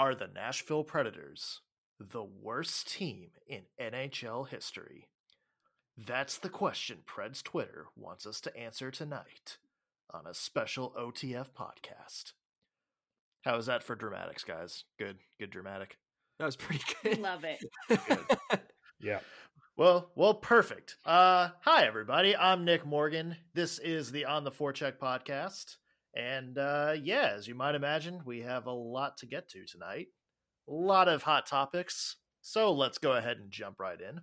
Are the Nashville Predators the worst team in NHL history? That's the question Preds Twitter wants us to answer tonight on a special OTF podcast. How is that for dramatics, guys? Good, good dramatic. That was pretty good. Love it. Yeah. Well, well, perfect. Uh, hi everybody. I'm Nick Morgan. This is the On the Forecheck podcast, and uh, yeah, as you might imagine, we have a lot to get to tonight. A lot of hot topics. So let's go ahead and jump right in.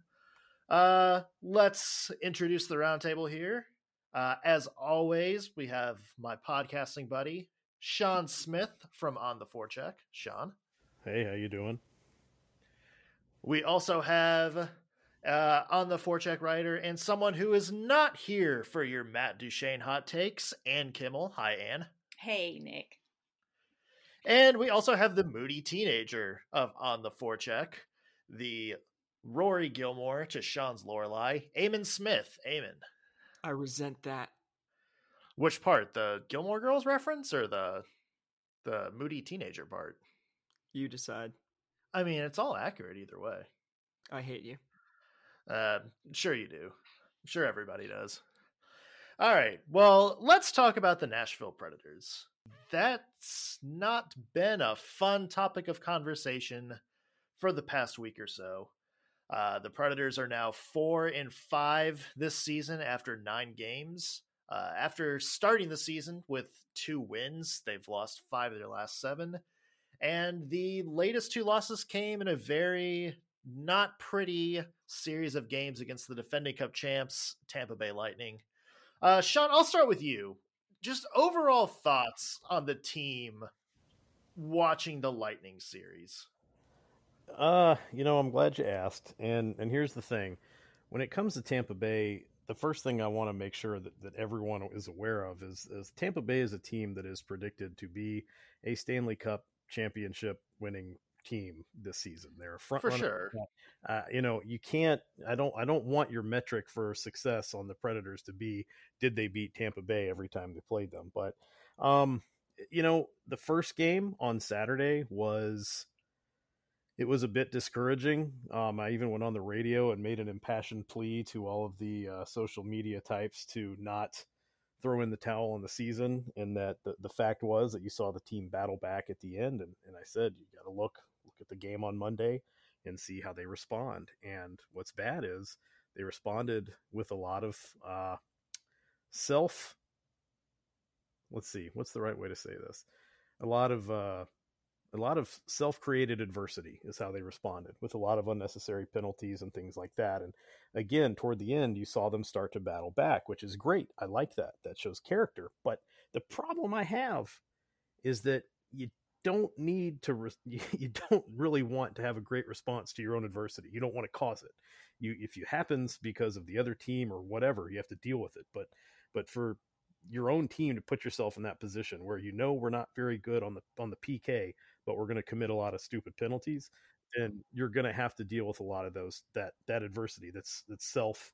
Uh, let's introduce the roundtable here. Uh, as always, we have my podcasting buddy Sean Smith from On the Forecheck. Sean. Hey, how you doing? We also have uh, on the forecheck writer and someone who is not here for your Matt Duchene hot takes, Ann Kimmel. Hi, Ann. Hey, Nick. And we also have the moody teenager of On the Forecheck, the Rory Gilmore to Sean's Lorelai, Eamon Smith. Eamon. I resent that. Which part? The Gilmore Girls reference or the the moody teenager part? You decide. I mean, it's all accurate either way. I hate you. Uh, sure you do. Sure everybody does. All right. Well, let's talk about the Nashville Predators. That's not been a fun topic of conversation for the past week or so. Uh, the Predators are now four and five this season after nine games. Uh, after starting the season with two wins, they've lost five of their last seven. And the latest two losses came in a very not pretty series of games against the defending cup champs, Tampa Bay Lightning. Uh, Sean, I'll start with you. Just overall thoughts on the team watching the Lightning series. Uh, you know, I'm glad you asked. And and here's the thing. When it comes to Tampa Bay, the first thing I want to make sure that, that everyone is aware of is, is Tampa Bay is a team that is predicted to be a Stanley Cup championship winning team this season. They're a front For runner. sure. Uh, you know, you can't. I don't. I don't want your metric for success on the Predators to be did they beat Tampa Bay every time they played them. But, um, you know, the first game on Saturday was it was a bit discouraging. Um, I even went on the radio and made an impassioned plea to all of the uh, social media types to not throw in the towel on the season. And that the, the fact was that you saw the team battle back at the end. And, and I said, you got to look look at the game on Monday and see how they respond. And what's bad is they responded with a lot of uh, self. Let's see, what's the right way to say this? A lot of uh, a lot of self-created adversity is how they responded with a lot of unnecessary penalties and things like that and again toward the end you saw them start to battle back which is great i like that that shows character but the problem i have is that you don't need to re- you don't really want to have a great response to your own adversity. You don't want to cause it. You if it happens because of the other team or whatever you have to deal with it. But but for your own team to put yourself in that position where you know we're not very good on the on the PK but we're going to commit a lot of stupid penalties then you're going to have to deal with a lot of those that that adversity that's that's self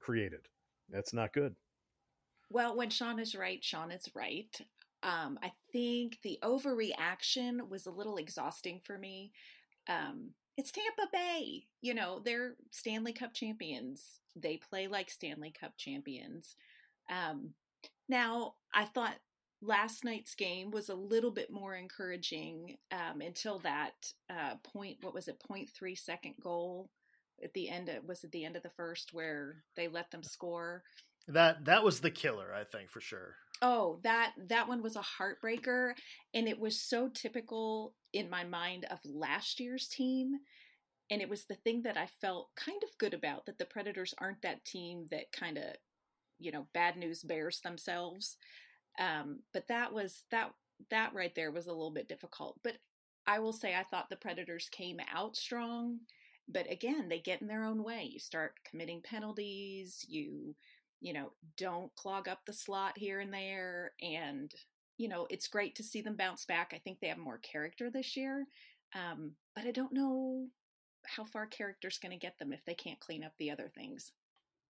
created that's not good. Well, when Sean is right, Sean is right. Um, I think the overreaction was a little exhausting for me. Um, it's Tampa Bay. You know, they're Stanley Cup champions. They play like Stanley Cup champions. Um, now, I thought last night's game was a little bit more encouraging um, until that uh, point. What was it? Point three second goal at the end. Of, was at the end of the first where they let them score. That that was the killer, I think, for sure. Oh, that that one was a heartbreaker, and it was so typical in my mind of last year's team. And it was the thing that I felt kind of good about that the Predators aren't that team that kind of, you know, bad news bears themselves. Um, but that was that that right there was a little bit difficult. But I will say I thought the Predators came out strong, but again, they get in their own way. You start committing penalties, you you know, don't clog up the slot here and there and you know, it's great to see them bounce back. I think they have more character this year. Um, but I don't know how far character's going to get them if they can't clean up the other things.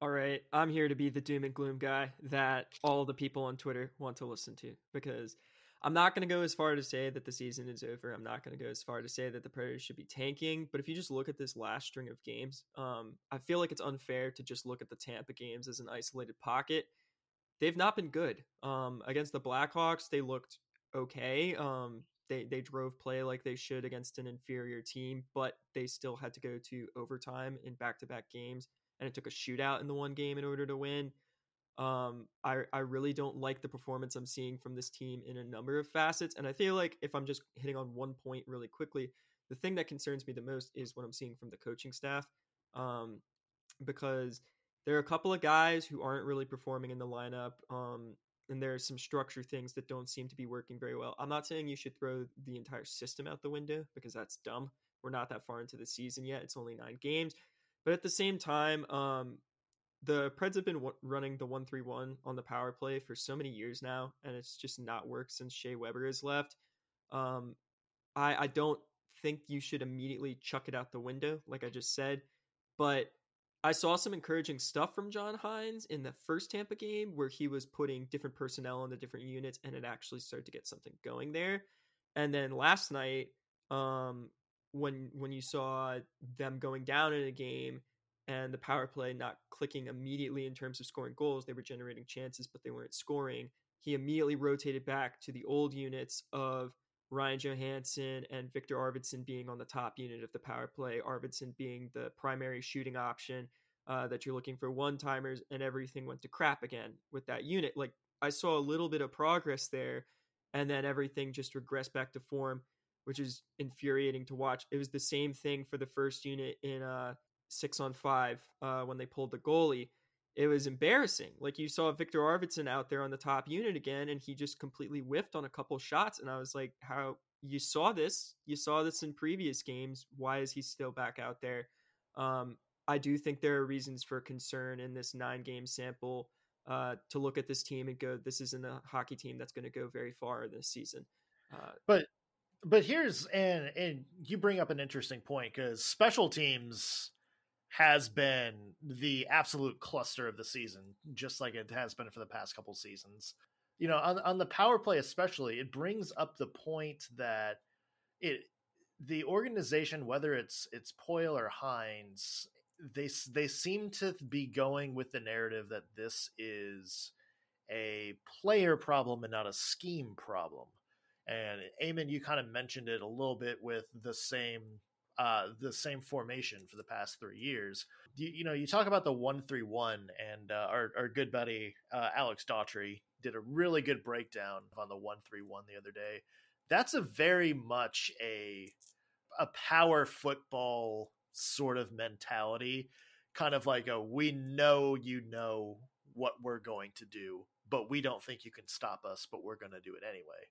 All right, I'm here to be the doom and gloom guy that all the people on Twitter want to listen to because I'm not going to go as far to say that the season is over. I'm not going to go as far to say that the Predators should be tanking. But if you just look at this last string of games, um, I feel like it's unfair to just look at the Tampa games as an isolated pocket. They've not been good. Um, against the Blackhawks, they looked okay. Um, they they drove play like they should against an inferior team, but they still had to go to overtime in back to back games, and it took a shootout in the one game in order to win. Um, I I really don't like the performance I'm seeing from this team in a number of facets, and I feel like if I'm just hitting on one point really quickly, the thing that concerns me the most is what I'm seeing from the coaching staff, um, because there are a couple of guys who aren't really performing in the lineup, um, and there are some structure things that don't seem to be working very well. I'm not saying you should throw the entire system out the window because that's dumb. We're not that far into the season yet; it's only nine games. But at the same time, um, the Preds have been w- running the one three one on the power play for so many years now, and it's just not worked since Shea Weber has left. Um, I I don't think you should immediately chuck it out the window, like I just said, but I saw some encouraging stuff from John Hynes in the first Tampa game where he was putting different personnel in the different units, and it actually started to get something going there. And then last night, um, when when you saw them going down in a game and the power play not clicking immediately in terms of scoring goals. They were generating chances, but they weren't scoring. He immediately rotated back to the old units of Ryan Johansen and Viktor Arvidsson being on the top unit of the power play, Arvidsson being the primary shooting option uh, that you're looking for one timers, and everything went to crap again with that unit. Like I saw a little bit of progress there, and then everything just regressed back to form, which is infuriating to watch. It was the same thing for the first unit in uh, six on five uh, when they pulled the goalie. It was embarrassing. Like you saw Viktor Arvidsson out there on the top unit again, and he just completely whiffed on a couple shots. And I was like, "How you saw this? You saw this in previous games. Why is he still back out there?" Um, I do think there are reasons for concern in this nine game sample uh, to look at this team and go, "This isn't a hockey team that's going to go very far this season." Uh, but but here's and and you bring up an interesting point because special teams has been the absolute cluster of the season, just like it has been for the past couple seasons. You know, on on the power play especially, it brings up the point that it the organization, whether it's it's Poile or Hynes, they they seem to be going with the narrative that this is a player problem and not a scheme problem. And Eamon, you kind of mentioned it a little bit with the same uh, the same formation for the past three years. You, you know, you talk about the one three one, and uh, our our good buddy uh, Alex Daughtry did a really good breakdown on the one three one the other day. That's a very much a a power football sort of mentality, kind of like a we know you know what we're going to do, but we don't think you can stop us, but we're going to do it anyway.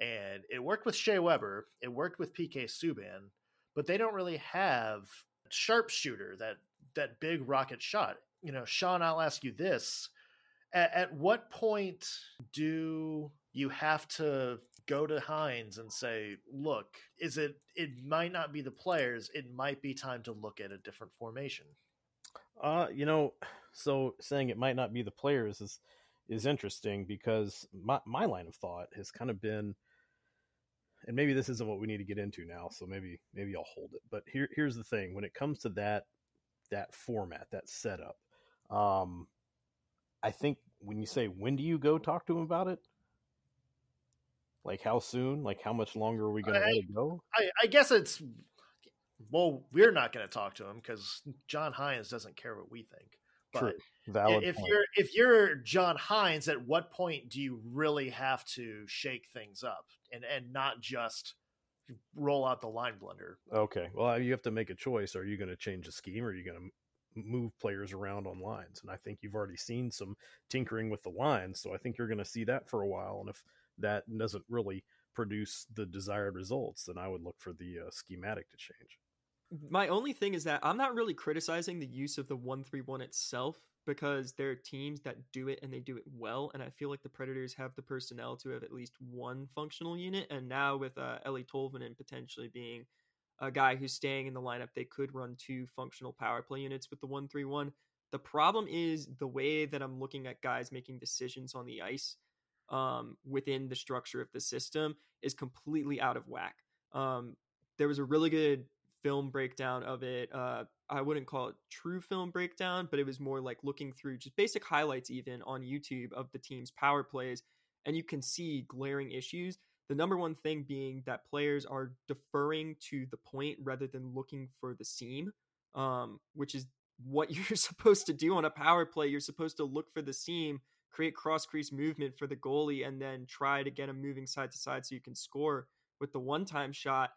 And it worked with Shea Weber. It worked with PK Subban but they don't really have sharpshooter that that big rocket shot. You know, Sean, I'll ask you this: at, at what point do you have to go to Hynes and say, "Look, is it? It might not be the players. It might be time to look at a different formation." Uh, you know, so saying it might not be the players is is interesting because my my line of thought has kind of been and maybe this isn't what we need to get into now, so maybe maybe I'll hold it. But here here's the thing: when it comes to that that format, that setup, um, I think when you say when do you go talk to him about it, like how soon, like how much longer are we going to let it go? I, I guess it's well, we're not going to talk to him because John Hynes doesn't care what we think. True. Valid if point. you're if you're John Hynes, at what point do you really have to shake things up and and not just roll out the line blender? Okay. Well, you have to make a choice. Are you going to change the scheme or are you going to move players around on lines? And I think you've already seen some tinkering with the lines. So I think you're going to see that for a while. And if that doesn't really produce the desired results, then I would look for the uh, schematic to change. My only thing is that I'm not really criticizing the use of the 131 itself because there are teams that do it and they do it well. And I feel like the Predators have the personnel to have at least one functional unit. And now with uh, Eeli Tolvanen potentially being a guy who's staying in the lineup, they could run two functional power play units with the 131. The problem is the way that I'm looking at guys making decisions on the ice um, within the structure of the system is completely out of whack. Um, there was a really good film breakdown of it. Uh, I wouldn't call it true film breakdown, but it was more like looking through just basic highlights, even on YouTube, of the team's power plays. And you can see glaring issues. The number one thing being that players are deferring to the point rather than looking for the seam, um, which is what you're supposed to do on a power play. You're supposed to look for the seam, create cross crease movement for the goalie, and then try to get him moving side to side so you can score with the one time shot.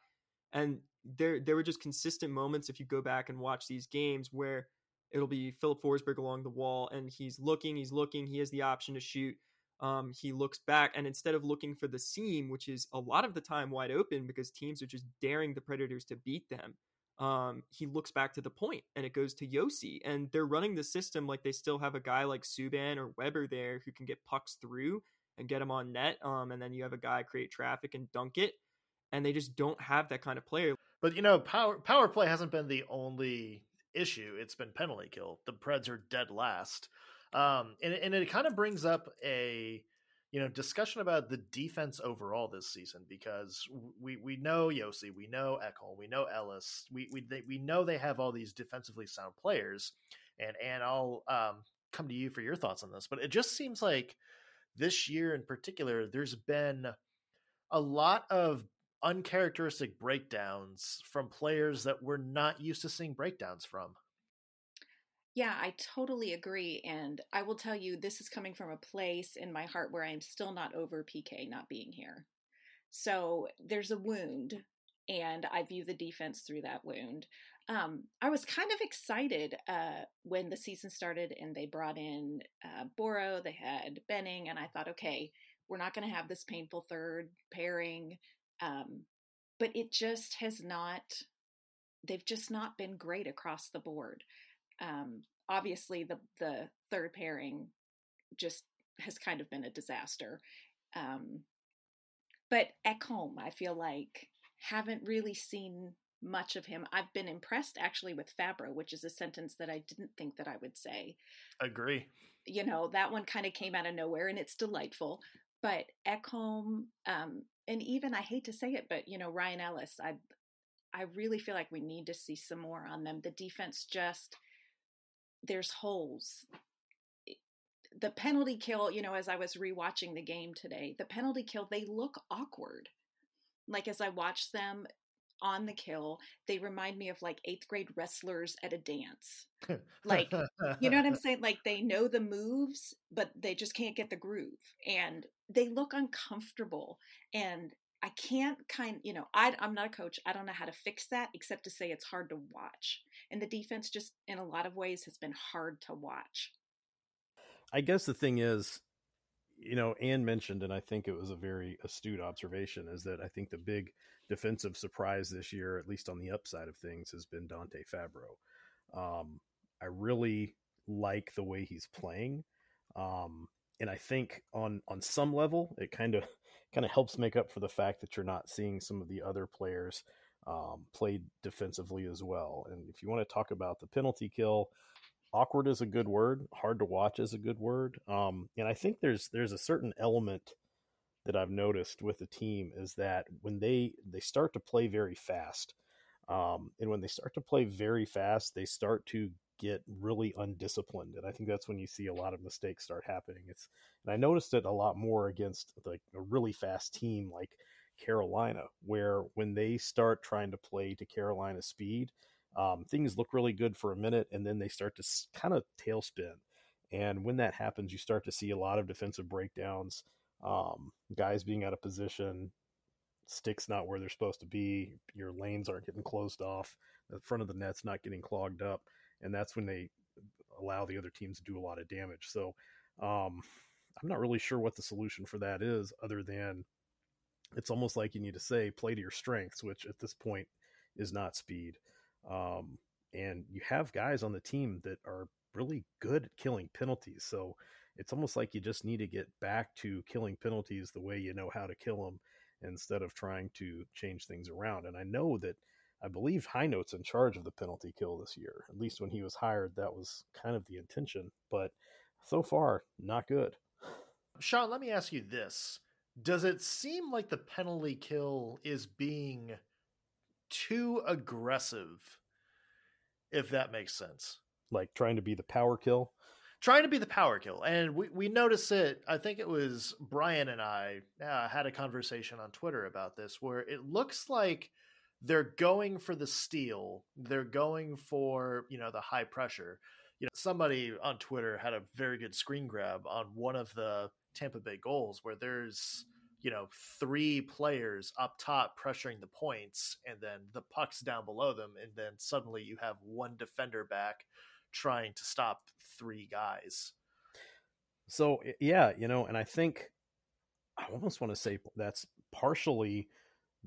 And there there were just consistent moments if you go back and watch these games where it'll be Filip Forsberg along the wall and he's looking, he's looking, he has the option to shoot. Um, he looks back and instead of looking for the seam, which is a lot of the time wide open because teams are just daring the Predators to beat them, um, he looks back to the point and it goes to Josi. And they're running the system like they still have a guy like Subban or Weber there who can get pucks through and get them on net. Um, and then you have a guy create traffic and dunk it. And they just don't have that kind of player. But you know, power power play hasn't been the only issue. It's been penalty kill. The Preds are dead last, um, and and it kind of brings up a you know discussion about the defense overall this season because we we know Josi, we know Ekholm, we know Ellis, we we they, we know they have all these defensively sound players, and and I'll um, come to you for your thoughts on this, but it just seems like this year in particular, there's been a lot of uncharacteristic breakdowns from players that we're not used to seeing breakdowns from. Yeah, I totally agree. And I will tell you, this is coming from a place in my heart where I am still not over PK not being here. So there's a wound, and I view the defense through that wound. Um, I was kind of excited uh, when the season started and they brought in uh, Boro, they had Benning, and I thought, okay, we're not going to have this painful third pairing. Um, but it just has not, they've just not been great across the board. Um, obviously, the, the third pairing just has kind of been a disaster. Um, but Ekholm, I feel like, haven't really seen much of him. I've been impressed actually with Fabbro, which is a sentence that I didn't think that I would say. Agree. You know, that one kind of came out of nowhere and it's delightful. But Ekholm, um, and even I hate to say it, but you know Ryan Ellis, I I really feel like we need to see some more on them. The defense just there's holes. The penalty kill, you know, as I was rewatching the game today, the penalty kill, they look awkward. Like as I watch them on the kill, they remind me of like eighth grade wrestlers at a dance. like, you know what I'm saying? Like they know the moves, but they just can't get the groove. And they look uncomfortable. And I can't kind, you know, I, I'm not a coach. I don't know how to fix that except to say it's hard to watch. And the defense just, in a lot of ways, has been hard to watch. I guess the thing is, you know, Ann mentioned, and I think it was a very astute observation, is that I think the big defensive surprise this year, at least on the upside of things, has been Dante Fabbro. Um, I really like the way he's playing. Um, and I think on on some level, it kind of kind of helps make up for the fact that you're not seeing some of the other players um, play defensively as well. And if you want to talk about the penalty kill, awkward is a good word. Hard to watch is a good word. Um, and I think there's there's a certain element that I've noticed with the team is that when they they start to play very fast, um, and when they start to play very fast, they start to get really undisciplined, and I think that's when you see a lot of mistakes start happening. It's and I noticed it a lot more against like a really fast team like Carolina, where when they start trying to play to Carolina speed, um, things look really good for a minute, and then they start to kind of tailspin. And when that happens, you start to see a lot of defensive breakdowns, um, guys being out of position, sticks not where they're supposed to be, your lanes aren't getting closed off, the front of the net's not getting clogged up and that's when they allow the other teams to do a lot of damage. So um, I'm not really sure what the solution for that is, other than it's almost like you need to say play to your strengths, which at this point is not speed. Um, and you have guys on the team that are really good at killing penalties. So it's almost like you just need to get back to killing penalties the way you know how to kill them instead of trying to change things around. And I know that I believe Hinote's in charge of the penalty kill this year. At least when he was hired, that was kind of the intention. But so far, not good. Sean, let me ask you this. Does it seem like the penalty kill is being too aggressive, if that makes sense? Like trying to be the power kill? Trying to be the power kill. And we, we noticed it. I think it was Brian and I uh, had a conversation on Twitter about this where it looks like they're going for the steal. They're going for, you know, the high pressure. You know, somebody on Twitter had a very good screen grab on one of the Tampa Bay goals where there's you know three players up top pressuring the points and then the pucks down below them and then suddenly you have one defender back trying to stop three guys so yeah you know and i think i almost want to say that's partially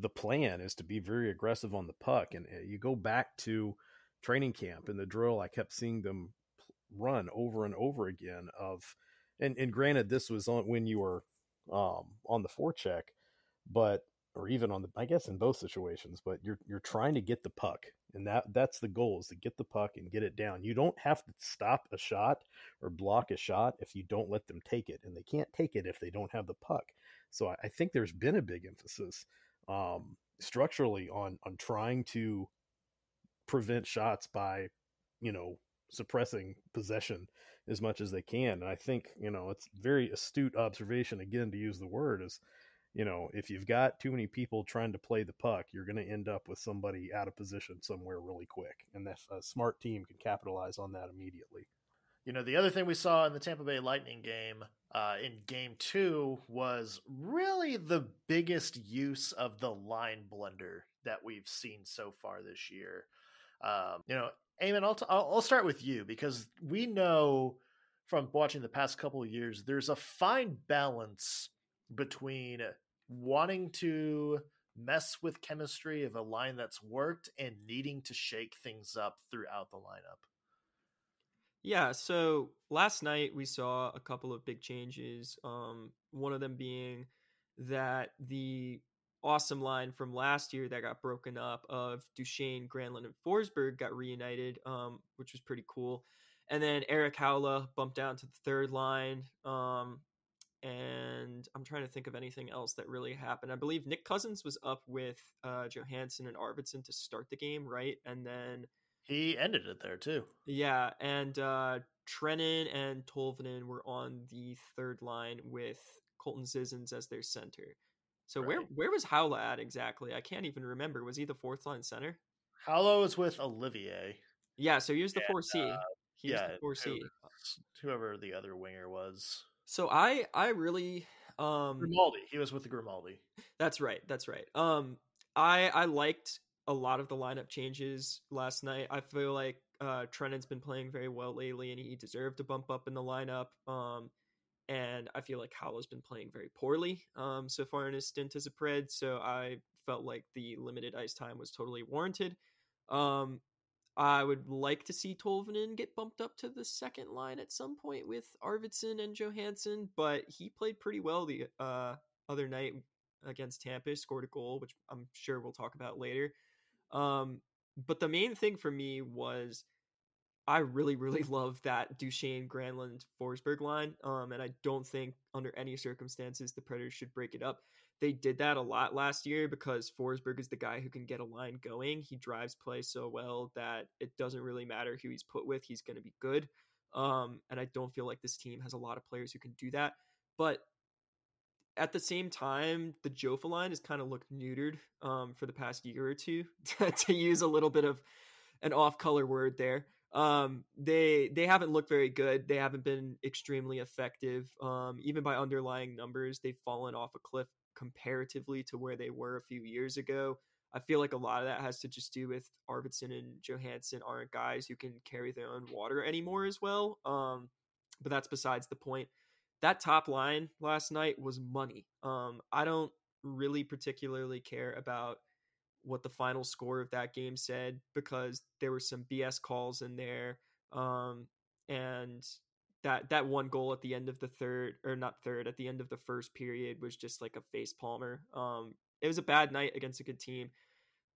the plan is to be very aggressive on the puck and uh, you go back to training camp and the drill i kept seeing them run over and over again of and and granted this was on when you were um, on the forecheck, but or even on the I guess in both situations, but you're you're trying to get the puck, and that that's the goal is to get the puck and get it down. You don't have to stop a shot or block a shot if you don't let them take it, and they can't take it if they don't have the puck. So I, I think there's been a big emphasis um, structurally on on trying to prevent shots by you know suppressing possession as much as they can. And I think, you know, it's very astute observation again to use the word is, you know, if you've got too many people trying to play the puck, you're going to end up with somebody out of position somewhere really quick. And that a smart team can capitalize on that immediately. You know, the other thing we saw in the Tampa Bay Lightning game uh, in game two was really the biggest use of the line blender that we've seen so far this year. Um, you know, Eamon, I'll, t- I'll, I'll start with you because we know from watching the past couple of years there's a fine balance between wanting to mess with chemistry of a line that's worked and needing to shake things up throughout the lineup. Yeah, so last night we saw a couple of big changes. Um, one of them being that the awesome line from last year that got broken up of Duchene, Granlund, and Forsberg got reunited, um, which was pretty cool. And then Erik Haula bumped down to the third line. Um, and I'm trying to think of anything else that really happened. I believe Nick Cousins was up with uh, Johansen and Arvidsson to start the game, right? And then he ended it there too. Yeah, and uh, Trenin and Tolvanen were on the third line with Colton Sissons as their center. So right. where where was Haula at exactly? I can't even remember. Was he the fourth line center? Haula was with Olivier. Yeah, so he was the four C. Uh, he yeah, was the four C. Whoever the other winger was. So I I really um Grimaldi. He was with the Grimaldi. That's right. That's right. Um I I liked a lot of the lineup changes last night. I feel like uh Trenin's been playing very well lately and he deserved to bump up in the lineup. Um and I feel like Haula's been playing very poorly um, so far in his stint as a Pred. So I felt like the limited ice time was totally warranted. Um, I would like to see Tolvanen get bumped up to the second line at some point with Arvidsson and Johansen, but he played pretty well the uh, other night against Tampa, scored a goal, which I'm sure we'll talk about later. Um, but the main thing for me was I really, really love that Duchene Granlund Forsberg line. Um, and I don't think under any circumstances the Predators should break it up. They did that a lot last year because Forsberg is the guy who can get a line going. He drives play so well that it doesn't really matter who he's put with, he's going to be good. Um, and I don't feel like this team has a lot of players who can do that. But at the same time, the Jofa line has kind of looked neutered um, for the past year or two, to use a little bit of an off color word there. Um they they haven't looked very good. They haven't been extremely effective. Um even by underlying numbers they've fallen off a cliff comparatively to where they were a few years ago. I feel like a lot of that has to just do with arvidsson and johansen aren't guys who can carry their own water anymore as well. Um but that's besides the point that top line last night was money um i don't really particularly care about what the final score of that game said because there were some BS calls in there. Um, and that that one goal at the end of the third or not third at the end of the first period was just like a face palmer. Um, it was a bad night against a good team.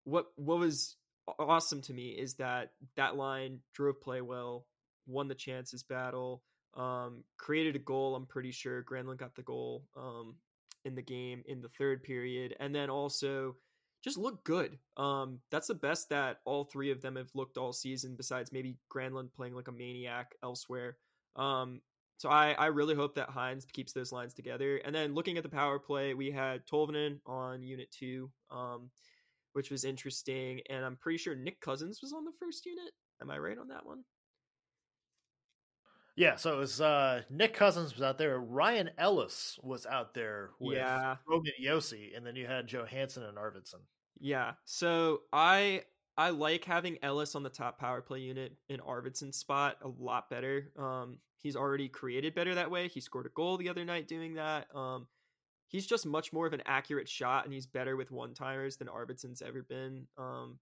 What what was awesome to me is that that line drove play well, won the chances battle, um, created a goal. I'm pretty sure Granlund got the goal um, in the game in the third period, and then also just look good. Um, that's the best that all three of them have looked all season, besides maybe Granlund playing like a maniac elsewhere. Um, so I, I really hope that Hynes keeps those lines together. And then looking at the power play, we had Tolvanen on unit two, um, which was interesting. And I'm pretty sure Nick Cousins was on the first unit. Am I right on that one? Yeah, so it was uh, Nick Cousins was out there. Ryan Ellis was out there with yeah. Roman Josi, and then you had Johansen and Arvidsson. Yeah. So I I like having Ellis on the top power play unit in Arvidsson's spot a lot better. Um, he's already created better that way. He scored a goal the other night doing that. Um, he's just much more of an accurate shot, and he's better with one timers than Arvidsson's ever been. Um,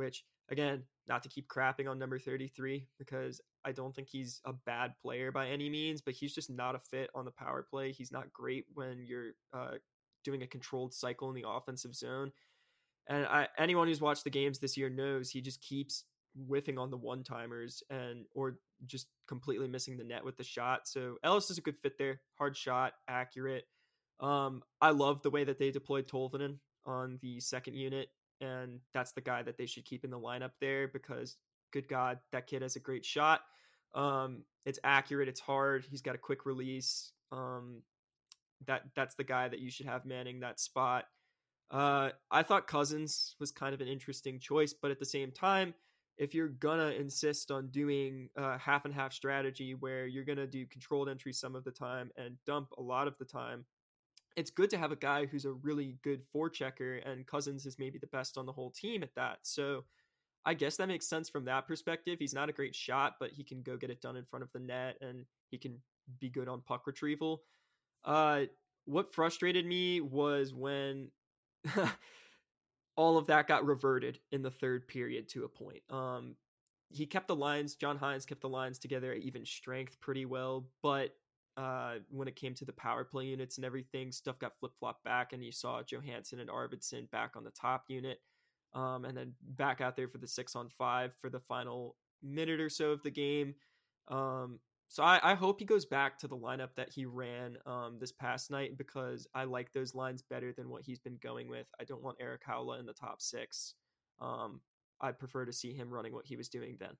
which again, not to keep crapping on number 33 because I don't think he's a bad player by any means, but he's just not a fit on the power play. He's not great when you're uh, doing a controlled cycle in the offensive zone. And I, anyone who's watched the games this year knows he just keeps whiffing on the one timers and or just completely missing the net with the shot. So Ellis is a good fit there. Hard shot, accurate. Um, I love the way that they deployed Tolvanen on the second unit, and that's the guy that they should keep in the lineup there because good God, that kid has a great shot. Um, it's accurate, it's hard, he's got a quick release. Um, that that's the guy that you should have manning that spot. Uh, I thought Cousins was kind of an interesting choice, but at the same time, if you're gonna insist on doing a half and half strategy where you're gonna do controlled entry some of the time and dump a lot of the time, it's good to have a guy who's a really good forechecker, and Cousins is maybe the best on the whole team at that. So I guess that makes sense from that perspective. He's not a great shot, but he can go get it done in front of the net and he can be good on puck retrieval. Uh, what frustrated me was when all of that got reverted in the third period to a point. Um, he kept the lines. John Hynes kept the lines together at even strength pretty well, but uh, when it came to the power play units and everything, stuff got flip flopped back, and you saw Johansen and Arvidsson back on the top unit, um, and then back out there for the six on five for the final minute or so of the game. Um, so I, I, hope he goes back to the lineup that he ran um, this past night because I like those lines better than what he's been going with. I don't want Erik Haula in the top six. Um, I prefer to see him running what he was doing then.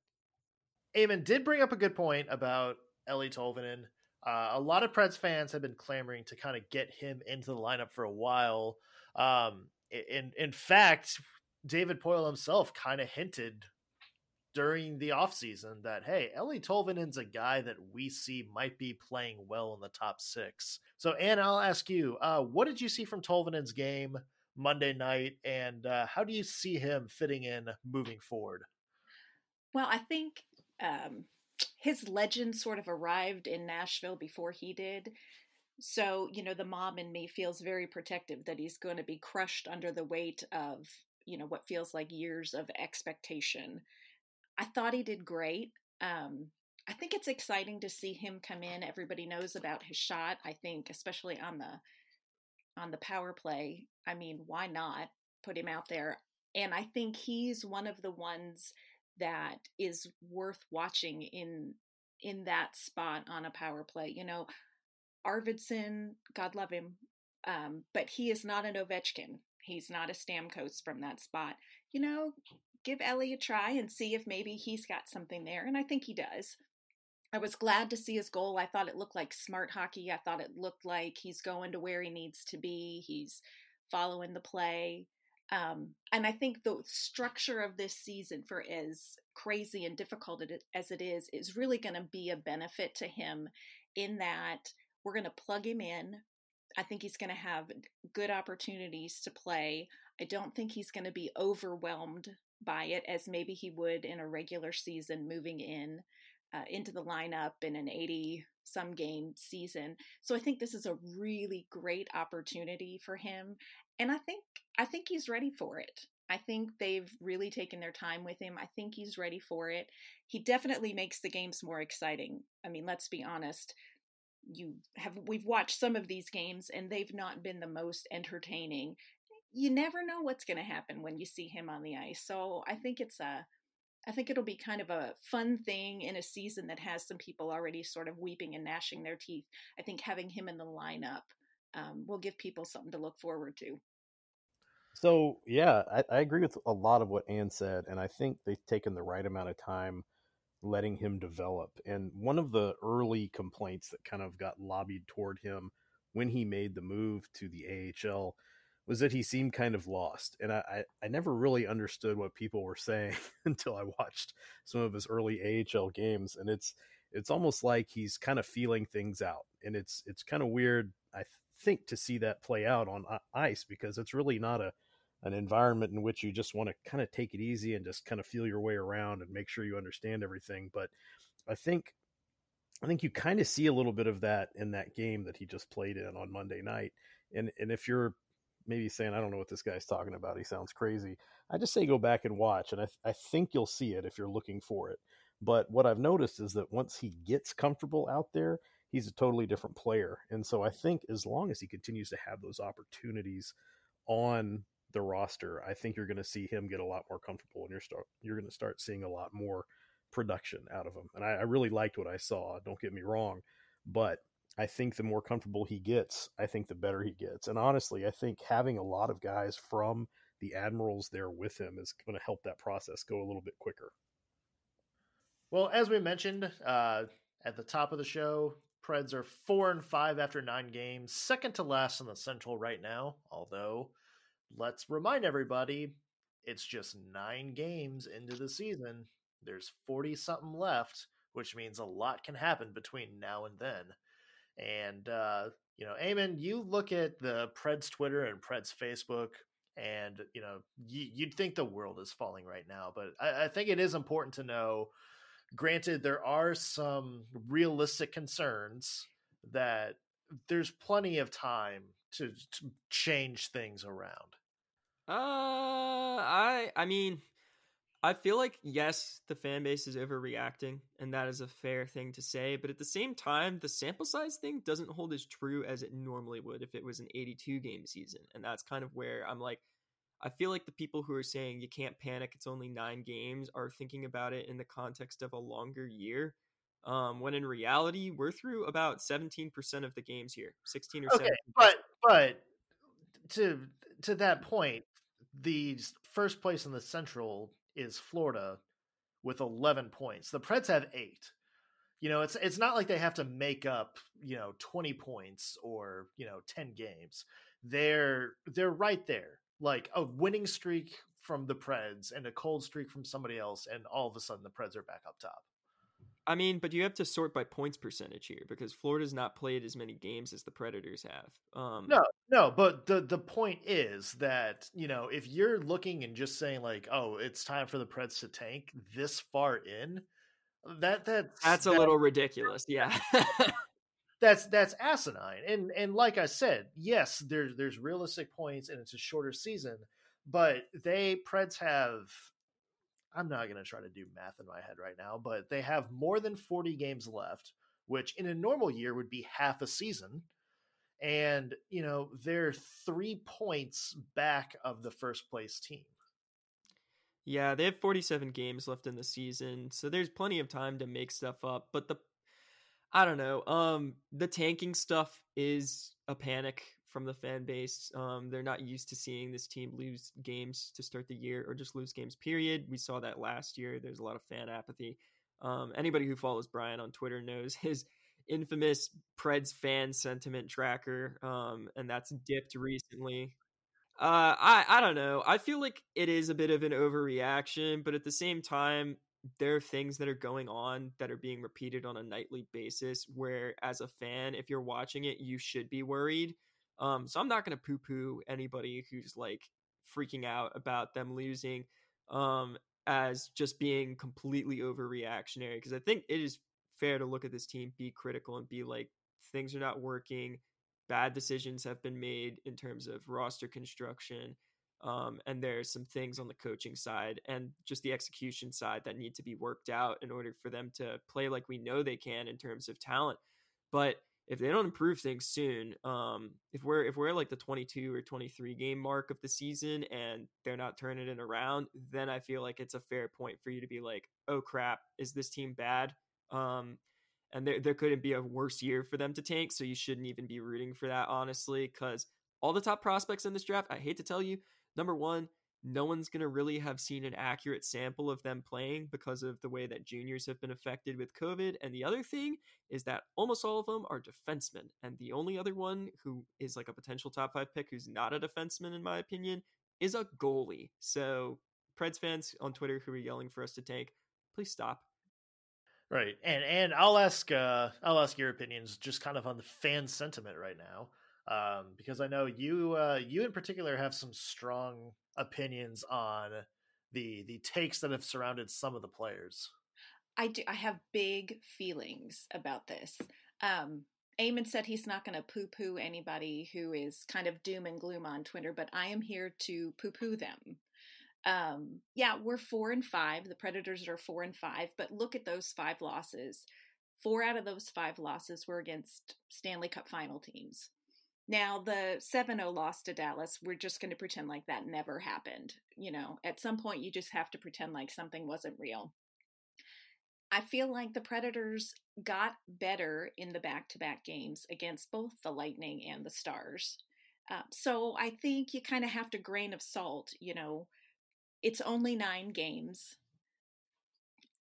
Eamon did bring up a good point about Eeli Tolvanen. Uh, a lot of Preds fans have been clamoring to kind of get him into the lineup for a while. Um, in in fact, David Poile himself kind of hinted during the offseason that hey, Eeli Tolvanen's a guy that we see might be playing well in the top six. So, Ann, I'll ask you, uh, what did you see from Tolvanen's game Monday night, and uh, how do you see him fitting in moving forward? Well, I think um, his legend sort of arrived in Nashville before he did. So, you know, the mom in me feels very protective that he's going to be crushed under the weight of, you know, what feels like years of expectation I thought he did great. Um, I think it's exciting to see him come in. Everybody knows about his shot. I think, especially on the on the power play. I mean, why not put him out there? And I think he's one of the ones that is worth watching in in that spot on a power play. You know, Arvidsson, God love him, um, but he is not an Ovechkin. He's not a Stamkos from that spot. You know, give Eeli a try and see if maybe he's got something there. And I think he does. I was glad to see his goal. I thought it looked like smart hockey. I thought it looked like he's going to where he needs to be. He's following the play. Um, and I think the structure of this season, for as crazy and difficult as it is, is really going to be a benefit to him in that we're going to plug him in. I think he's going to have good opportunities to play. I don't think he's going to be overwhelmed by it as maybe he would in a regular season moving in. uh, into the lineup in an 80 some game season. So I think this is a really great opportunity for him and I think I think he's ready for it. I think they've really taken their time with him. I think he's ready for it. He definitely makes the games more exciting. I mean, let's be honest. You have we've watched some of these games and they've not been the most entertaining. You never know what's going to happen when you see him on the ice. So, I think it's a I think it'll be kind of a fun thing in a season that has some people already sort of weeping and gnashing their teeth. I think having him in the lineup um, will give people something to look forward to. So yeah, I, I, agree with a lot of what Ann said, and I think they've taken the right amount of time letting him develop. And one of the early complaints that kind of got lobbied toward him when he made the move to the AHL was that he seemed kind of lost. And I, I, I never really understood what people were saying until I watched some of his early AHL games. And it's it's almost like he's kind of feeling things out. And it's it's kind of weird, I think, to see that play out on uh, ice because it's really not a an environment in which you just want to kind of take it easy and just kind of feel your way around and make sure you understand everything. But I think I think you kind of see a little bit of that in that game that he just played in on Monday night. And and if you're maybe saying I don't know what this guy's talking about, he sounds crazy. I just say go back and watch, and I I think you'll see it if you're looking for it. But what I've noticed is that once he gets comfortable out there, he's a totally different player. And so I think as long as he continues to have those opportunities on the roster, I think you're going to see him get a lot more comfortable, and you're start you're going to start seeing a lot more production out of him. And I, I really liked what I saw. Don't get me wrong, but I think the more comfortable he gets, I think the better he gets. And honestly, I think having a lot of guys from the Admirals there with him is going to help that process go a little bit quicker. Well, as we mentioned uh, at the top of the show, Preds are four and five after nine games, second to last in the Central right now. Although let's remind everybody it's just nine games into the season. There's 40 something left, which means a lot can happen between now and then. And, uh, you know, Eamon, you look at the Preds Twitter and Preds Facebook, and, you know, you'd think the world is falling right now. But I, I think it is important to know granted, there are some realistic concerns that there's plenty of time to, to change things around. Uh, I I mean, I feel like yes, the fan base is overreacting, and that is a fair thing to say. But at the same time, the sample size thing doesn't hold as true as it normally would if it was an 82 game season, and that's kind of where I'm like, I feel like the people who are saying you can't panic, it's only nine games, are thinking about it in the context of a longer year. Um, when in reality, we're through about 17% of the games here, 16 or okay, 17 but but to to that point, the first place in the Central is Florida with 11 points. The Preds have 8. You know, it's it's not like they have to make up, you know, 20 points or, you know, 10 games. They're they're right there. Like a winning streak from the Preds and a cold streak from somebody else and all of a sudden the Preds are back up top. I mean, but you have to sort by points percentage here because Florida's not played as many games as the Predators have. Um, no, no, but the the point is that you know if you're looking and just saying like, oh, it's time for the Preds to tank this far in, that that's that's a that, little ridiculous. Yeah. that's that's asinine. And and like I said, yes, there's there's realistic points and it's a shorter season, but they Preds have I'm not going to try to do math in my head right now, but they have more than 40 games left, which in a normal year would be half a season. And, you know, they're three points back of the first place team. Yeah, they have 47 games left in the season, so there's plenty of time to make stuff up. But the, I don't know, um, the tanking stuff is a panic from the fan base. Um, they're not used to seeing this team lose games to start the year or just lose games, period. We saw that last year. There's a lot of fan apathy. Um, anybody who follows Brian on Twitter knows his infamous Preds fan sentiment tracker, um, and that's dipped recently. Uh, I I don't know. I feel like it is a bit of an overreaction, but at the same time, there are things that are going on that are being repeated on a nightly basis. Where, as a fan, if you're watching it, you should be worried. Um, so I'm not going to poo poo anybody who's like freaking out about them losing. Um, as just being completely overreactionary because I think it is fair to look at this team, be critical, and be like, things are not working. Bad decisions have been made in terms of roster construction. Um, and there's some things on the coaching side and just the execution side that need to be worked out in order for them to play like we know they can in terms of talent. But if they don't improve things soon, um, if we're if we're like the 22 or 23 game mark of the season and they're not turning it around, then I feel like it's a fair point for you to be like, oh crap, is this team bad? Um, and there there couldn't be a worse year for them to tank, so you shouldn't even be rooting for that, honestly, because all the top prospects in this draft, I hate to tell you, number one, no one's going to really have seen an accurate sample of them playing because of the way that juniors have been affected with COVID. And the other thing is that almost all of them are defensemen. And the only other one who is like a potential top five pick who's not a defenseman, in my opinion, is a goalie. So, Preds fans on Twitter who are yelling for us to tank, please stop. Right. And and I'll ask uh I'll ask your opinions just kind of on the fan sentiment right now um, because I know you uh, you in particular have some strong opinions on the the takes that have surrounded some of the players. I do. I have big feelings about this. Um, Eamon said he's not going to poo poo anybody who is kind of doom and gloom on Twitter, but I am here to poo poo them. Um, yeah, we're four and five. The Predators are four and five, but look at those five losses. Four out of those five losses were against Stanley Cup final teams. Now, the 7 0 loss to Dallas, we're just going to pretend like that never happened. You know, at some point, you just have to pretend like something wasn't real. I feel like the Predators got better in the back to back games against both the Lightning and the Stars. Uh, so I think you kind of have to grain of salt. You know, it's only nine games.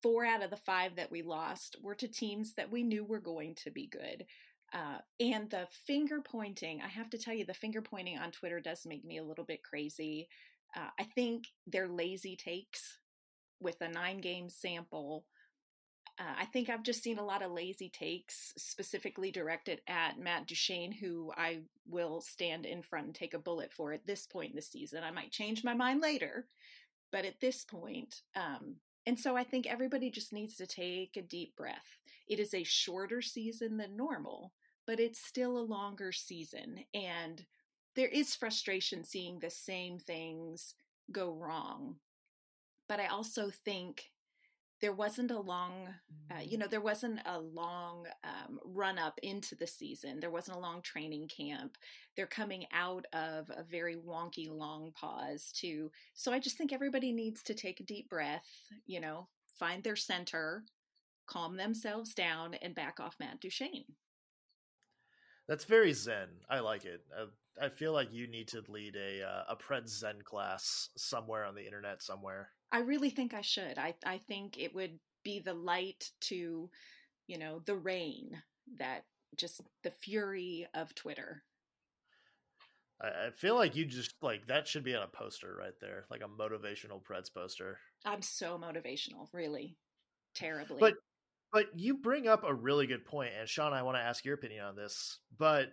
Four out of the five that we lost were to teams that we knew were going to be good. Uh, and the finger pointing, I have to tell you, the finger pointing on Twitter does make me a little bit crazy. Uh, I think they're lazy takes with a nine game sample. Uh, I think I've just seen a lot of lazy takes specifically directed at Matt Duchene, who I will stand in front and take a bullet for at this point in the season. I might change my mind later, but at this point, um, and so I think everybody just needs to take a deep breath. It is a shorter season than normal, but it's still a longer season. And there is frustration seeing the same things go wrong. But I also think there wasn't a long, uh, you know, there wasn't a long um, run up into the season. There wasn't a long training camp. They're coming out of a very wonky long pause, too. So I just think everybody needs to take a deep breath, you know, find their center, calm themselves down, and back off Matt Duchene. That's very zen. I like it. I, I feel like you need to lead a uh, a Pred Zen class somewhere on the internet somewhere. I really think I should. I I think it would be the light to, you know, the rain that just the fury of Twitter. I, I feel like you just like that should be on a poster right there, like a motivational Preds poster. I'm so motivational, really, terribly. But but you bring up a really good point, and Sean, I want to ask your opinion on this. But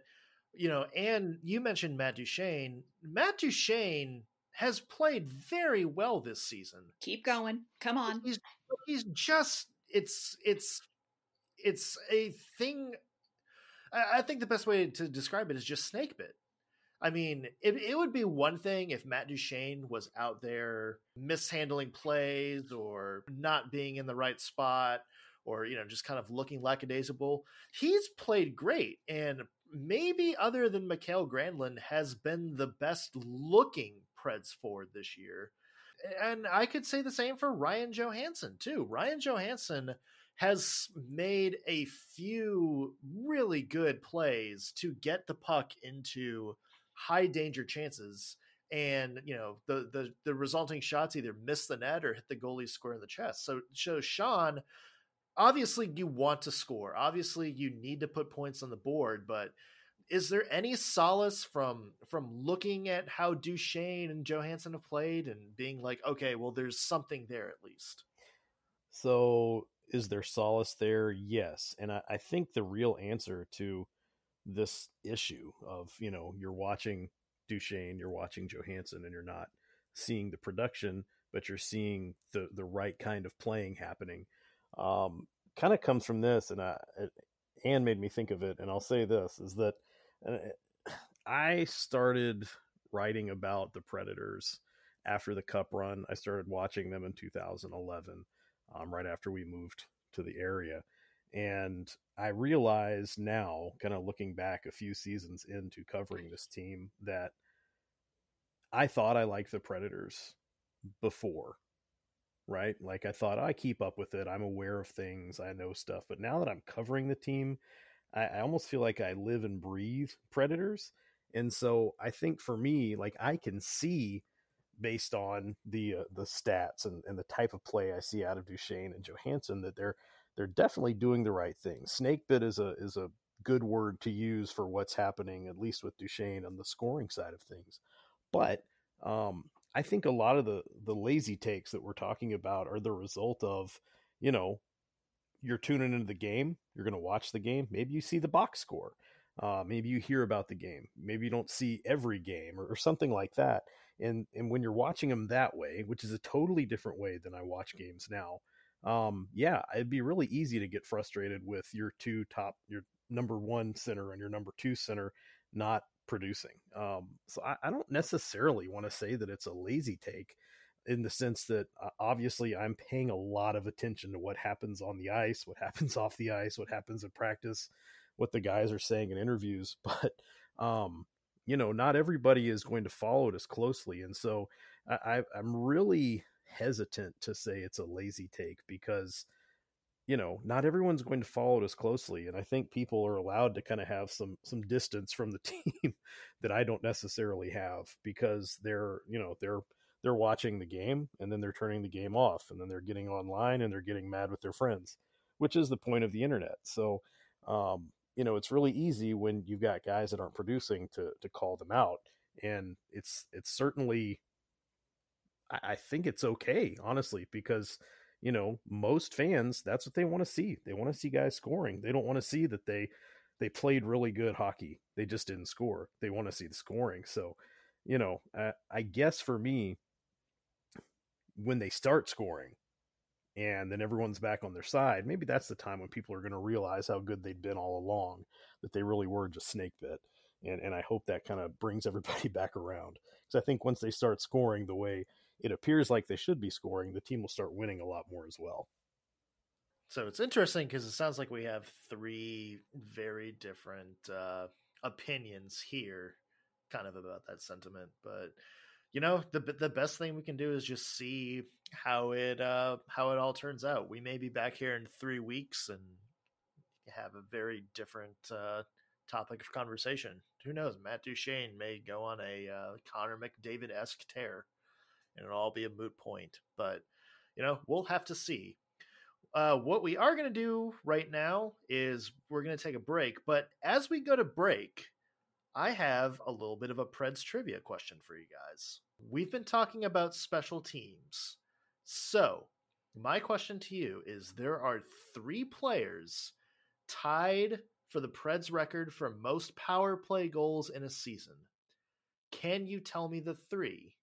you know, and you mentioned Matt Duchene. Matt Duchene has played very well this season. Keep going. Come on. He's he's just it's it's it's a thing. I, I think the best way to describe it is just snake bit. I mean, it, it would be one thing if Matt Duchene was out there mishandling plays or not being in the right spot or you know just kind of looking lackadaisical. He's played great, and maybe other than Mikael Granlund has been the best looking Preds forward this year. And I could say the same for Ryan Johansen too. Ryan Johansen has made a few really good plays to get the puck into high danger chances and you know the the the resulting shots either miss the net or hit the goalie square in the chest so so sean obviously you want to score. Obviously you need to put points on the board, but is there any solace from from looking at how Duchene and Johansen have played and being like, okay, well, there's something there at least? So is there solace there? Yes. And I, I think the real answer to this issue of, you know, you're watching Duchene, you're watching Johansen, and you're not seeing the production but you're seeing the the right kind of playing happening. Um, kind of comes from this, and I, Anne made me think of it, and I'll say this is that uh, I started writing about the Predators after the Cup run. I started watching them in 2011, um, right after we moved to the area. And I realize now, kind of looking back a few seasons into covering this team, that I thought I liked the Predators before, right? Like I thought I keep up with it. I'm aware of things. I know stuff. But now that I'm covering the team, I, I almost feel like I live and breathe Predators. And so I think for me, like I can see based on the uh, the stats and, and the type of play I see out of Duchene and Johansen that they're they're definitely doing the right thing. Snakebit is a is a good word to use for what's happening, at least with Duchene on the scoring side of things. But um, I think a lot of the the lazy takes that we're talking about are the result of, you know, you're tuning into the game, you're going to watch the game, maybe you see the box score, uh, maybe you hear about the game, maybe you don't see every game or, or something like that. And and when you're watching them that way, which is a totally different way than I watch games now, um, yeah, it'd be really easy to get frustrated with your two top, your number one center and your number two center not producing. Um, so I, I don't necessarily want to say that it's a lazy take in the sense that uh, obviously I'm paying a lot of attention to what happens on the ice, what happens off the ice, what happens in practice, what the guys are saying in interviews. But, um, you know, not everybody is going to follow it as closely. And so I, I'm really hesitant to say it's a lazy take because you know not everyone's going to follow it as closely and i think people are allowed to kind of have some some distance from the team that i don't necessarily have because they're you know they're they're watching the game and then they're turning the game off and then they're getting online and they're getting mad with their friends which is the point of the internet. So um you know it's really easy when you've got guys that aren't producing to to call them out and it's it's certainly I I think it's okay, honestly, because you know most fans that's what they want to see. They want to see guys scoring. They don't want to see that they they played really good hockey. They just didn't score. They want to see the scoring. So, you know, I, I guess for me, when they start scoring, and then everyone's back on their side, maybe that's the time when people are going to realize how good they'd been all along, that they really were just snake bit. And and I hope that kind of brings everybody back around because I think once they start scoring the way it appears like they should be scoring, the team will start winning a lot more as well. So it's interesting because it sounds like we have three very different uh, opinions here, kind of about that sentiment. But you know, the the best thing we can do is just see how it uh, how it all turns out. We may be back here in three weeks and have a very different uh, topic of conversation. Who knows? Matt Duchene may go on a uh, Connor McDavid esque tear and it'll all be a moot point. But you know, we'll have to see. Uh, what we are going to do right now is we're going to take a break. But as we go to break, I have a little bit of a Preds trivia question for you guys. We've been talking about special teams. So, my question to you is there are three players tied for the Preds record for most power play goals in a season. Can you tell me the three?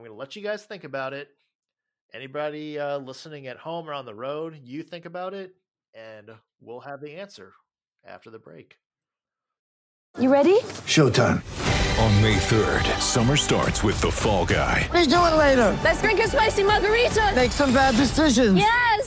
I'm going to let you guys think about it. Anybody uh, listening at home or on the road, you think about it, and we'll have the answer after the break. You ready? Showtime. On May 3rd, summer starts with The Fall Guy. Let's do it later. Let's drink a spicy margarita. Make some bad decisions. Yes.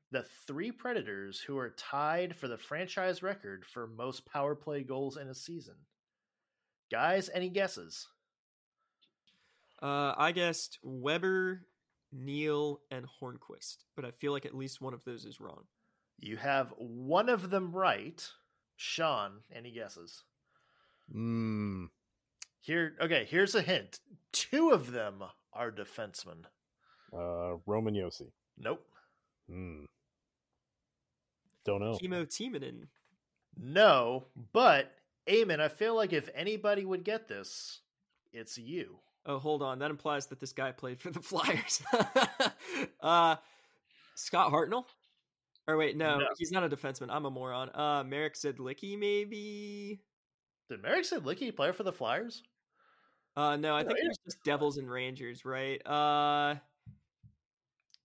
the three Predators who are tied for the franchise record for most power play goals in a season? Guys, any guesses? Uh, I guessed Weber, Neal, and Hornqvist, but I feel like at least one of those is wrong. You have one of them right. Sean, any guesses? Mm, Here, okay, here's a hint. Two of them are defensemen. uh, Roman Josi. Nope. Hmm. Don't know. Kimmo Timonen. No, but Eamon, I feel like if anybody would get this, it's you. Oh, hold on. That implies that this guy played for the Flyers. uh, Scott Hartnell? Or wait, no, No. he's not a defenseman. I'm a moron. Uh, Marek Zidlicky, maybe? Did Marek Zidlicky play for the Flyers? Uh, no, I No, think yeah. it was just Devils and Rangers, right? Uh,